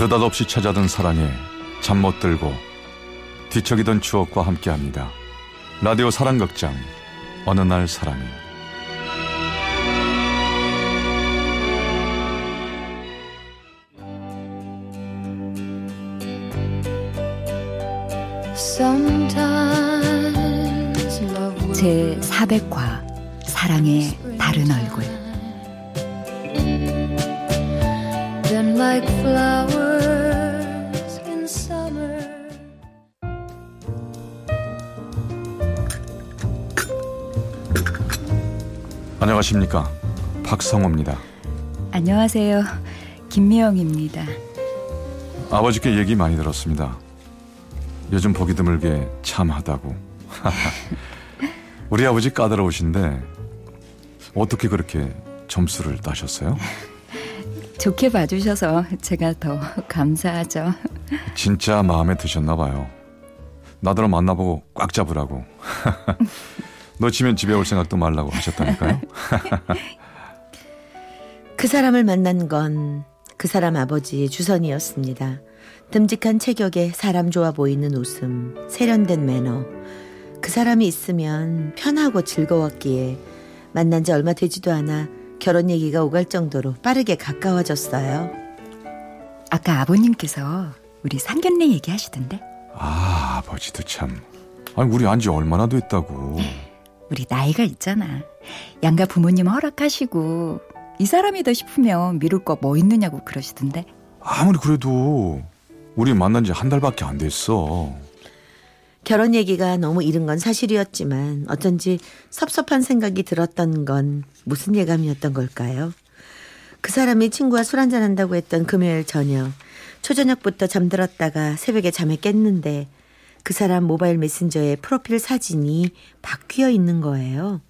느닷없이 찾아든 사랑에 잠 못 들고 뒤척이던 추억과 함께합니다. 라디오 사랑극장 어느 날 사랑이 제 400화 사랑의 다른 얼굴 안녕하십니까 박성호입니다. 안녕하세요 김미영입니다. 아버지께 얘기 많이 들었습니다. 요즘 보기 드물게 참하다고. 우리 아버지 까다로우신데 어떻게 그렇게 점수를 따셨어요? 좋게 봐주셔서 제가 더 감사하죠. 진짜 마음에 드셨나 봐요. 나더러 만나보고 꽉 잡으라고. 놓치면 집에 올 생각도 말라고 하셨다니까요. 그 사람을 만난 건 그 사람 아버지의 주선이었습니다. 듬직한 체격에 사람 좋아 보이는 웃음, 세련된 매너. 그 사람이 있으면 편하고 즐거웠기에 만난 지 얼마 되지도 않아 결혼 얘기가 오갈 정도로 빠르게 가까워졌어요. 아까 아버님께서 우리 상견례 얘기하시던데. 아, 아버지도 참. 아니, 우리 안 지 얼마나 됐다고. 우리 나이가 있잖아. 양가 부모님 허락하시고 이 사람이다 싶으면 미룰 거 뭐 있느냐고 그러시던데. 아무리 그래도 우리 만난 지 한 달밖에 안 됐어. 결혼 얘기가 너무 이른 건 사실이었지만 어쩐지 섭섭한 생각이 들었던 건 무슨 예감이었던 걸까요? 그 사람이 친구와 술 한잔 한다고 했던 금요일 저녁 초저녁부터 잠들었다가 새벽에 잠에 깼는데 그 사람 모바일 메신저에 프로필 사진이 바뀌어 있는 거예요.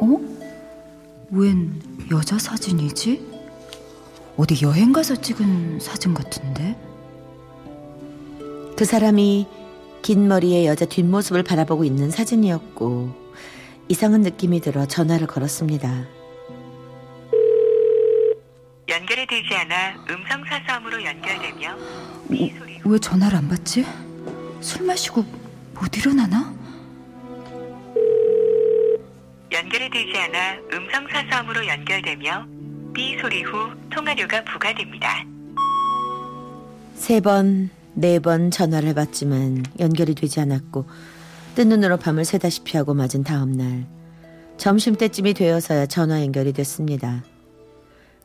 어? 웬 여자 사진이지? 어디 여행 가서 찍은 사진 같은데? 그 사람이 긴 머리의 여자 뒷모습을 바라보고 있는 사진이었고 이상한 느낌이 들어 전화를 걸었습니다. 되지 않아 음성 사서함으로 연결되며 미 소리 왜 전화를 안 받지? 술 마시고 못 일어나나? 연결이 되지 않아 음성 사서함으로 연결되며 삐 소리 후 통화료가 부과됩니다. 세 번, 네 번 전화를 받지만 연결이 되지 않았고 뜬 눈으로 밤을 새다시피 하고 맞은 다음 날 점심 때쯤이 되어서야 전화 연결이 됐습니다.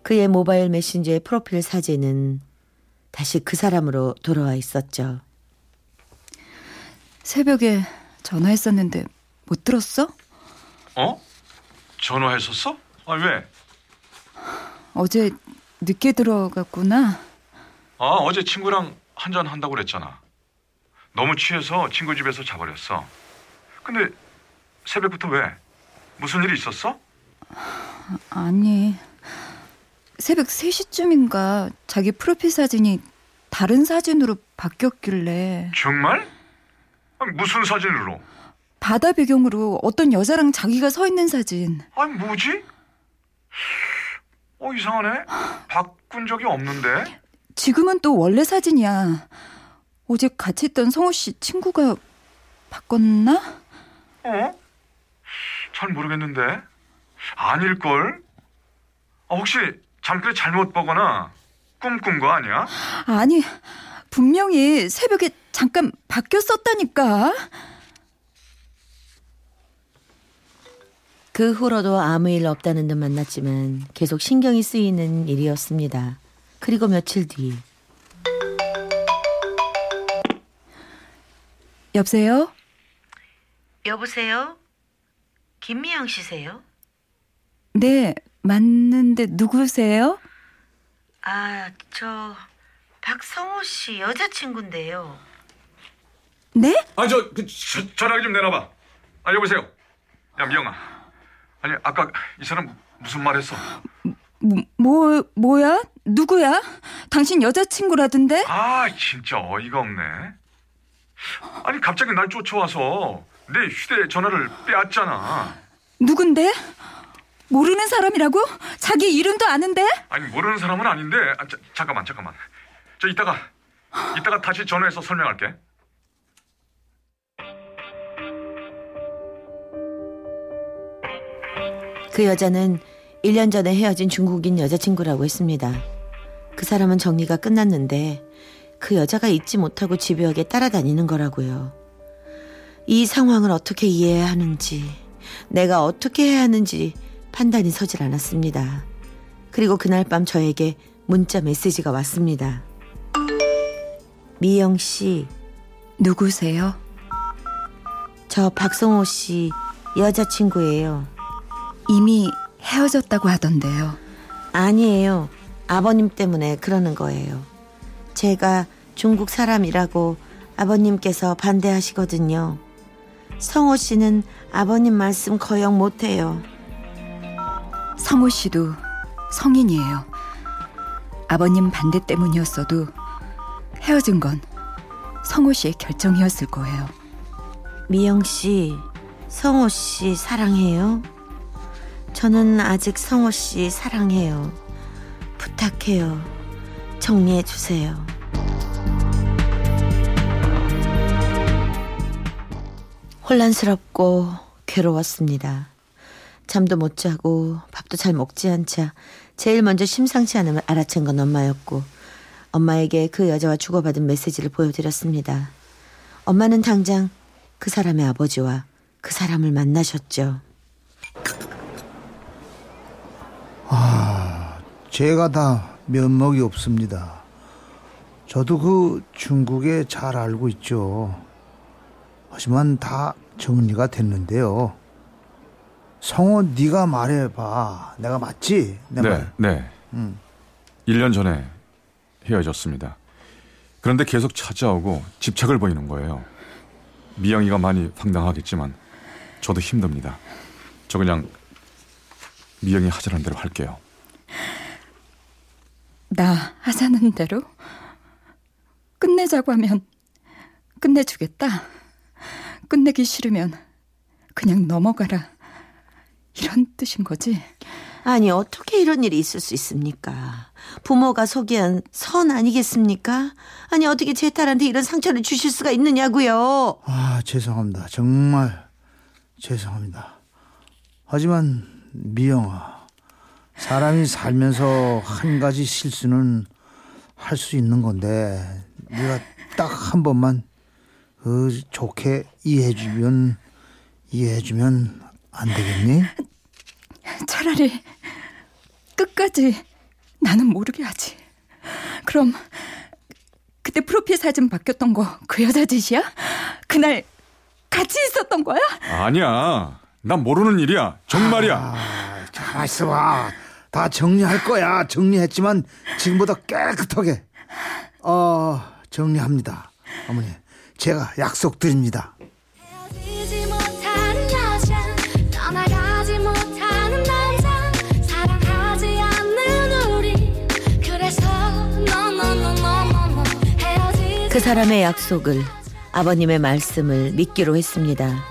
그의 모바일 메신저의 프로필 사진은 다시 그 사람으로 돌아와 있었죠. 새벽에 전화했었는데 못 들었어? 어? 전화했었어? 아 왜? 어제 늦게 들어갔구나. 아 어제 친구랑 한잔 한다고 그랬잖아. 너무 취해서 친구 집에서 자버렸어. 근데 새벽부터 왜? 무슨 일이 있었어? 아니 새벽 3시쯤인가 자기 프로필 사진이 다른 사진으로 바뀌었길래 정말? 무슨 사진으로? 바다 배경으로 어떤 여자랑 자기가 서 있는 사진. 아니 뭐지? 어 이상하네. 바꾼 적이 없는데. 지금은 또 원래 사진이야. 어제 같이 있던 성호 씨 친구가 바꿨나? 어? 잘 모르겠는데. 아닐걸? 아, 혹시 잠결에 잘못 보거나 꿈꾼 거 아니야? 아니, 분명히 새벽에 잠깐 바뀌었었다니까. 그 후로도 아무 일 없다는 듯 만났지만 계속 신경이 쓰이는 일이었습니다. 그리고 며칠 뒤. 여보세요? 여보세요? 김미영 씨세요? 네, 맞는데 누구세요? 아, 저 박성호 씨 여자친구인데요. 네? 아, 저, 그, 저 전화기 좀 내놔봐. 아, 여보세요. 야, 미영아. 아니 아까 이 사람 무슨 말 했어? 뭐, 뭐 뭐야? 누구야? 당신 여자친구라던데? 아 진짜 어이가 없네. 아니 갑자기 날 쫓아와서 내 휴대 전화를 빼앗잖아. 누군데? 모르는 사람이라고? 자기 이름도 아는데? 아니 모르는 사람은 아닌데 아, 자, 잠깐만 잠깐만 저 이따가 이따가 다시 전화해서 설명할게 그 여자는 1년 전에 헤어진 중국인 여자친구라고 했습니다. 그 사람은 정리가 끝났는데 그 여자가 잊지 못하고 집요하게 따라다니는 거라고요. 이 상황을 어떻게 이해해야 하는지, 내가 어떻게 해야 하는지 판단이 서질 않았습니다. 그리고 그날 밤 저에게 문자 메시지가 왔습니다. 미영 씨, 누구세요? 저 박성호 씨 여자친구예요. 이미 헤어졌다고 하던데요. 아니에요. 아버님 때문에 그러는 거예요. 제가 중국 사람이라고 아버님께서 반대하시거든요. 성호 씨는 아버님 말씀 거역 못해요. 성호 씨도 성인이에요. 아버님 반대 때문이었어도 헤어진 건 성호 씨의 결정이었을 거예요. 미영 씨, 성호 씨 사랑해요? 저는 아직 성호 씨 사랑해요. 부탁해요. 정리해 주세요. 혼란스럽고 괴로웠습니다. 잠도 못 자고 밥도 잘 먹지 않자 제일 먼저 심상치 않음을 알아챈 건 엄마였고 엄마에게 그 여자와 주고받은 메시지를 보여드렸습니다. 엄마는 당장 그 사람의 아버지와 그 사람을 만나셨죠. 제가 다 면목이 없습니다. 저도 그 중국에 잘 알고 있죠. 하지만 다 정리가 됐는데요. 성호 네가 말해봐. 내가 맞지? 내 네, 말. 네. 음. 1년 전에 헤어졌습니다. 그런데 계속 찾아오고 집착을 보이는 거예요. 미영이가 많이 황당하겠지만 저도 힘듭니다. 저 그냥 미영이 하자는 대로 할게요. 나 하자는 대로 끝내자고 하면 끝내주겠다. 끝내기 싫으면 그냥 넘어가라. 이런 뜻인 거지. 아니 어떻게 이런 일이 있을 수 있습니까? 부모가 소개한 선 아니겠습니까? 아니 어떻게 제 딸한테 이런 상처를 주실 수가 있느냐고요? 아, 죄송합니다. 정말 죄송합니다. 하지만 미영아, 사람이 살면서 한 가지 실수는 할 수 있는 건데 네가 딱 한 번만 그 좋게 이해해 주면 이해해 주면 안 되겠니? 차라리 끝까지 나는 모르게 하지. 그럼 그때 프로필 사진 바뀌었던 거 그 여자 짓이야? 그날 같이 있었던 거야? 아니야. 난 모르는 일이야. 정말이야. 아, 가만 있어봐. 다 정리할 거야. 정리했지만 지금보다 깨끗하게. 어, 정리합니다. 어머니, 제가 약속드립니다. 그 사람의 약속을 아버님의 말씀을 믿기로 했습니다.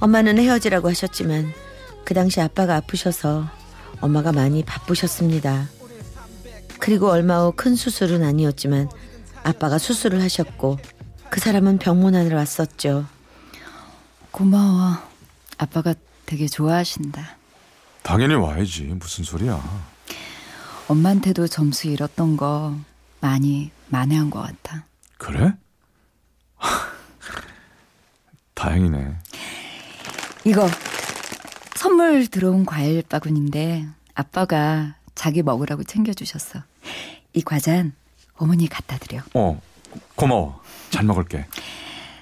엄마는 헤어지라고 하셨지만 그 당시 아빠가 아프셔서 엄마가 많이 바쁘셨습니다. 그리고 얼마 후 큰 수술은 아니었지만 아빠가 수술을 하셨고 그 사람은 병문안으로 왔었죠. 고마워. 아빠가 되게 좋아하신다. 당연히 와야지. 무슨 소리야. 엄마한테도 점수 잃었던 거 많이 만회한 것 같아. 그래? 다행이네. 이거 선물 들어온 과일 바구니인데 아빠가 자기 먹으라고 챙겨주셨어. 이 과자는 어머니 갖다 드려. 어, 고마워. 잘 먹을게.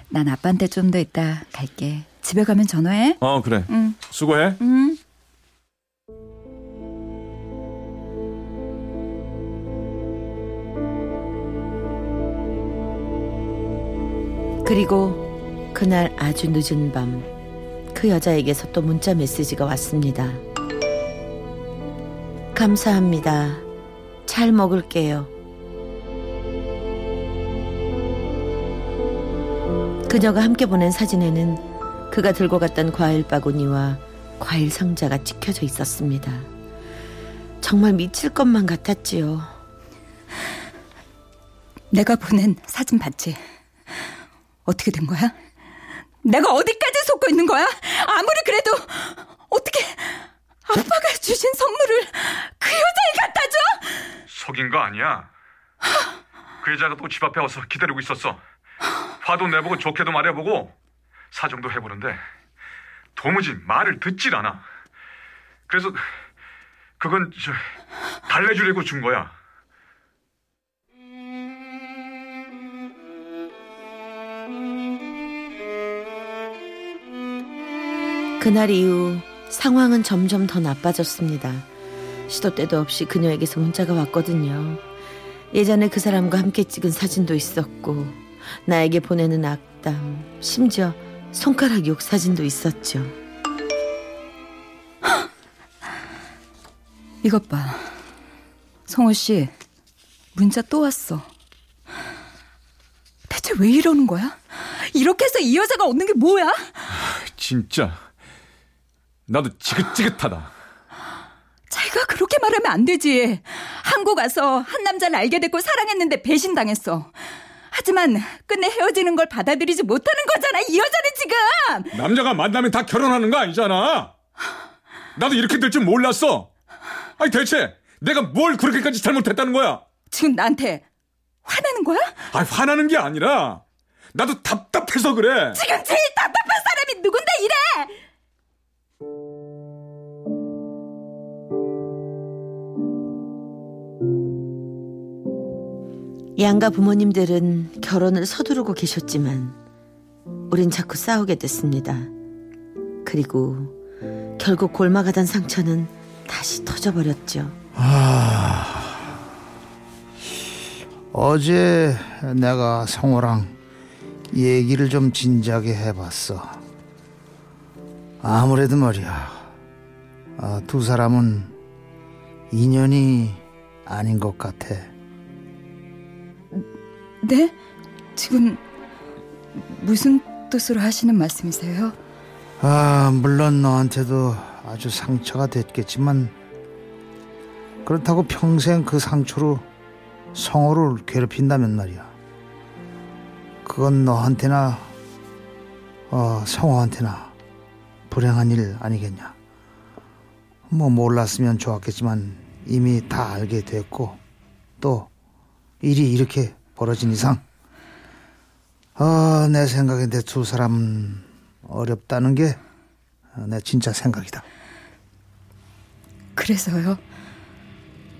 난 아빠한테 좀 더 있다 갈게. 집에 가면 전화해. 어, 그래. 응. 수고해. 응. 그리고 그날 아주 늦은 밤 그 여자에게서 또 문자 메시지가 왔습니다. 감사합니다. 잘 먹을게요. 그녀가 함께 보낸 사진에는 그가 들고 갔던 과일 바구니와 과일 상자가 찍혀져 있었습니다. 정말 미칠 것만 같았지요. 내가 보낸 사진 봤지? 어떻게 된 거야? 내가 어디까지 속고 있는 거야? 아무리 그래도 어떻게 아빠가 주신 선물을 그 여자에 갖다 줘? 속인 거 아니야. 그 여자가 또 집 앞에 와서 기다리고 있었어. 화도 내보고 좋게도 말해보고 사정도 해보는데 도무지 말을 듣질 않아. 그래서 그건 저 달래주려고 준 거야. 그날 이후 상황은 점점 더 나빠졌습니다. 시도 때도 없이 그녀에게서 문자가 왔거든요. 예전에 그 사람과 함께 찍은 사진도 있었고 나에게 보내는 악담, 심지어 손가락 욕 사진도 있었죠. 이것 봐. 성호 씨, 문자 또 왔어. 대체 왜 이러는 거야? 이렇게 해서 이 여자가 얻는 게 뭐야? 진짜 나도 지긋지긋하다. 자기가 그렇게 말하면 안 되지. 한국 와서 한 남자를 알게 됐고 사랑했는데 배신당했어. 하지만 끝내 헤어지는 걸 받아들이지 못하는 거잖아. 이 여자는 지금. 남자가 만나면 다 결혼하는 거 아니잖아. 나도 이렇게 될 줄 몰랐어. 아니 대체 내가 뭘 그렇게까지 잘못했다는 거야? 지금 나한테 화내는 거야? 아 화나는 게 아니라 나도 답답해서 그래. 지금 제일 양가 부모님들은 결혼을 서두르고 계셨지만 우린 자꾸 싸우게 됐습니다. 그리고 결국 골마가던 상처는 다시 터져버렸죠. 어제 내가 성호랑 얘기를 좀 진지하게 해봤어. 아무래도 말이야. 아, 두 사람은 인연이 아닌 것 같아. 네? 지금 무슨 뜻으로 하시는 말씀이세요? 아, 물론 너한테도 아주 상처가 됐겠지만 그렇다고 평생 그 상처로 성호를 괴롭힌다면 말이야. 그건 너한테나 어, 성호한테나 불행한 일 아니겠냐. 뭐 몰랐으면 좋았겠지만 이미 다 알게 됐고 또 일이 이렇게 벌어진 이상 아, 내 생각에 내 두 사람은 어렵다는 게 내 진짜 생각이다. 그래서요?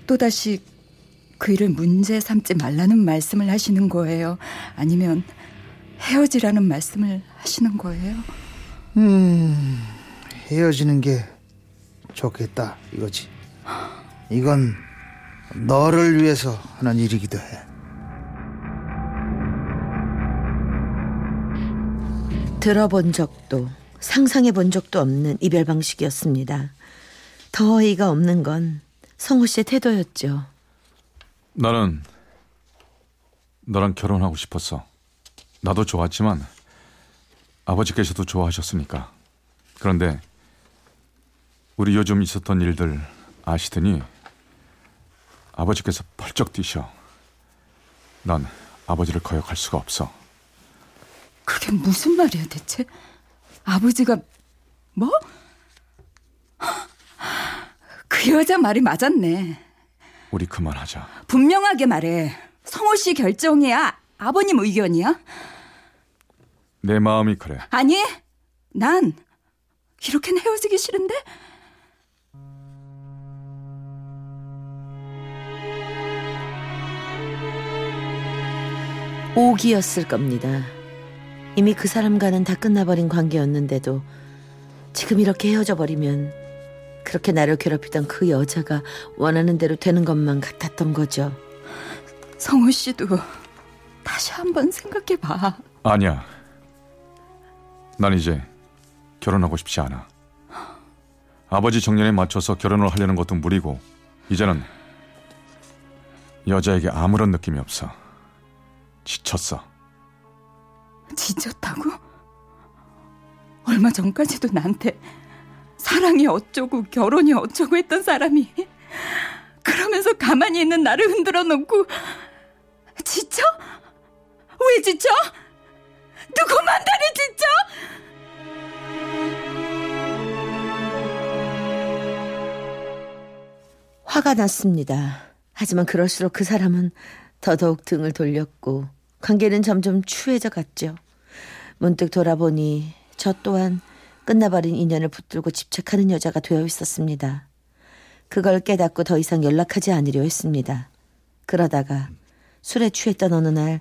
또다시 그 일을 문제 삼지 말라는 말씀을 하시는 거예요? 아니면 헤어지라는 말씀을 하시는 거예요? 음, 헤어지는 게 좋겠다 이거지. 이건 너를 위해서 하는 일이기도 해. 들어본 적도 상상해 본 적도 없는 이별 방식이었습니다. 더 어이가 없는 건 성호 씨의 태도였죠. 나는 너랑 결혼하고 싶었어. 나도 좋았지만 아버지께서도 좋아하셨으니까. 그런데 우리 요즘 있었던 일들 아시더니 아버지께서 펄쩍 뛰셔. 난 아버지를 거역할 수가 없어. 그게 무슨 말이야 대체? 아버지가 뭐? 그 여자 말이 맞았네. 우리 그만하자. 분명하게 말해. 성호 씨 결정이야? 아버님 의견이야? 내 마음이 그래. 아니, 난 이렇게는 헤어지기 싫은데? 오기였을 겁니다. 이미 그 사람과는 다 끝나버린 관계였는데도 지금 이렇게 헤어져 버리면 그렇게 나를 괴롭히던 그 여자가 원하는 대로 되는 것만 같았던 거죠. 성호 씨도 다시 한번 생각해 봐. 아니야. 난 이제 결혼하고 싶지 않아. 아버지 정년에 맞춰서 결혼을 하려는 것도 무리고 이제는 여자에게 아무런 느낌이 없어. 지쳤어. 지쳤다고? 얼마 전까지도 나한테 사랑이 어쩌고 결혼이 어쩌고 했던 사람이 그러면서 가만히 있는 나를 흔들어 놓고 지쳐? 왜 지쳐? 누구 만나를 지쳐? 화가 났습니다. 하지만 그럴수록 그 사람은 더더욱 등을 돌렸고 관계는 점점 추해져 갔죠. 문득 돌아보니 저 또한 끝나버린 인연을 붙들고 집착하는 여자가 되어 있었습니다. 그걸 깨닫고 더 이상 연락하지 않으려 했습니다. 그러다가 술에 취했던 어느 날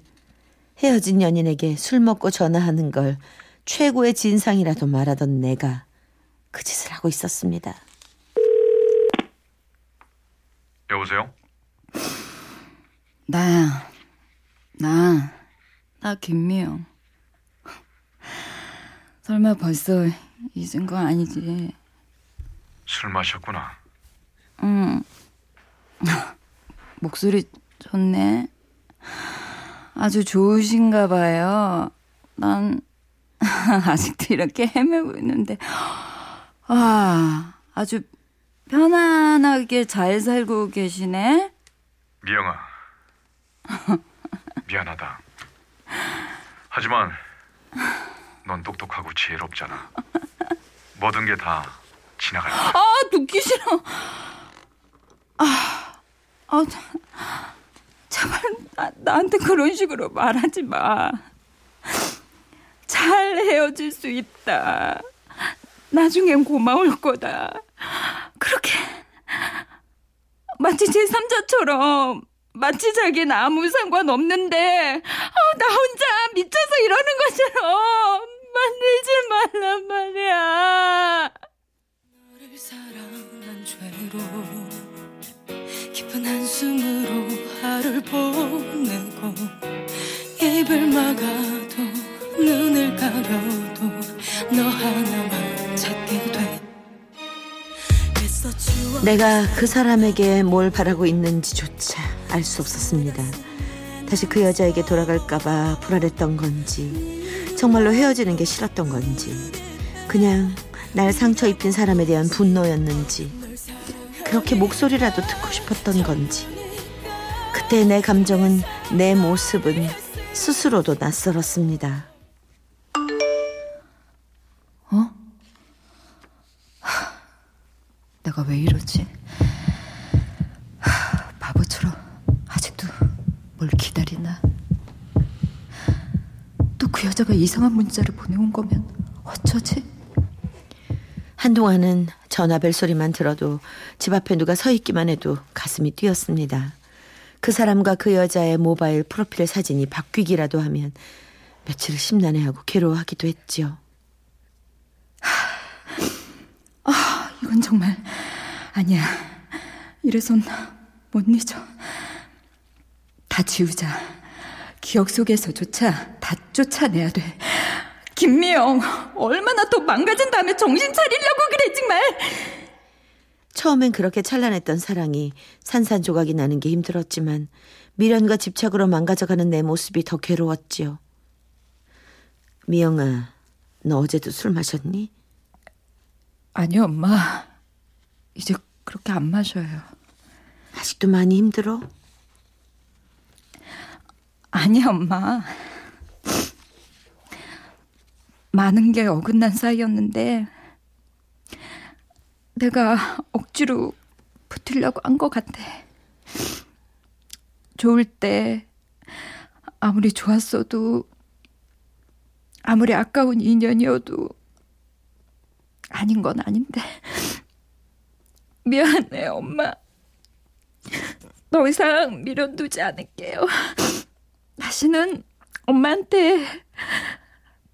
헤어진 연인에게 술 먹고 전화하는 걸 최고의 진상이라도 말하던 내가 그 짓을 하고 있었습니다. 여보세요? 나야. 나. 나 김미영. 설마 벌써 잊은 거 아니지? 술 마셨구나. 응. 목소리 좋네. 아주 좋으신가 봐요. 난 아직도 이렇게 헤매고 있는데, 아, 아주 편안하게 잘 살고 계시네? 미영아. 미안하다. 하지만 넌 똑똑하고 지혜롭잖아. 모든 게 다 지나갈 거야. 아, 듣기 싫어. 아, 아, 제발 나, 나한테 그런 식으로 말하지 마. 잘 헤어질 수 있다. 나중엔 고마울 거다. 그렇게 마치 제 3자처럼 마치 자기는 아무 상관없는데 어, 나 혼자 미쳐서 이러는 것처럼 만들지 말란 말이야. 너를 사랑한 죄로 깊은 한숨으로 하루를 보내고 입을 막아도 눈을 가려도 너 하나만 찾게 돼 내가 그 사람에게 뭘 바라고 있는지조차 알 수 없었습니다. 다시 그 여자에게 돌아갈까봐 불안했던 건지, 정말로 헤어지는 게 싫었던 건지, 그냥 날 상처 입힌 사람에 대한 분노였는지, 그렇게 목소리라도 듣고 싶었던 건지, 그때 내 감정은, 내 모습은 스스로도 낯설었습니다. 내가 왜 이러지? 하, 바보처럼 아직도 뭘 기다리나? 또그 여자가 이상한 문자를 보내온 거면 어쩌지? 한동안은 전화벨 소리만 들어도 집 앞에 누가 서 있기만 해도 가슴이 뛰었습니다. 그 사람과 그 여자의 모바일 프로필 사진이 바뀌기라도 하면 며칠을 심란해하고 괴로워하기도 했지요. 이건 정말 아니야. 이래선 못 잊어. 다 지우자. 기억 속에서조차 다 쫓아내야 돼. 김미영, 얼마나 더 망가진 다음에 정신 차리려고 그래, 정말! 처음엔 그렇게 찬란했던 사랑이 산산조각이 나는 게 힘들었지만 미련과 집착으로 망가져가는 내 모습이 더 괴로웠지요. 미영아, 너 어제도 술 마셨니? 아니요, 엄마. 이제 그렇게 안 마셔요. 아직도 많이 힘들어? 아니야, 엄마. 많은 게 어긋난 사이였는데, 내가 억지로 붙으려고 한 것 같아. 좋을 때, 아무리 좋았어도, 아무리 아까운 인연이어도, 아닌 건 아닌데. 미안해, 엄마. 더 이상 미련 두지 않을게요. 다시는 엄마한테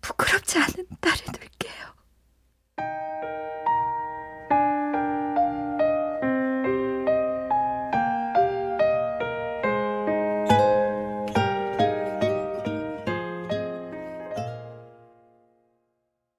부끄럽지 않은 딸이 될게요.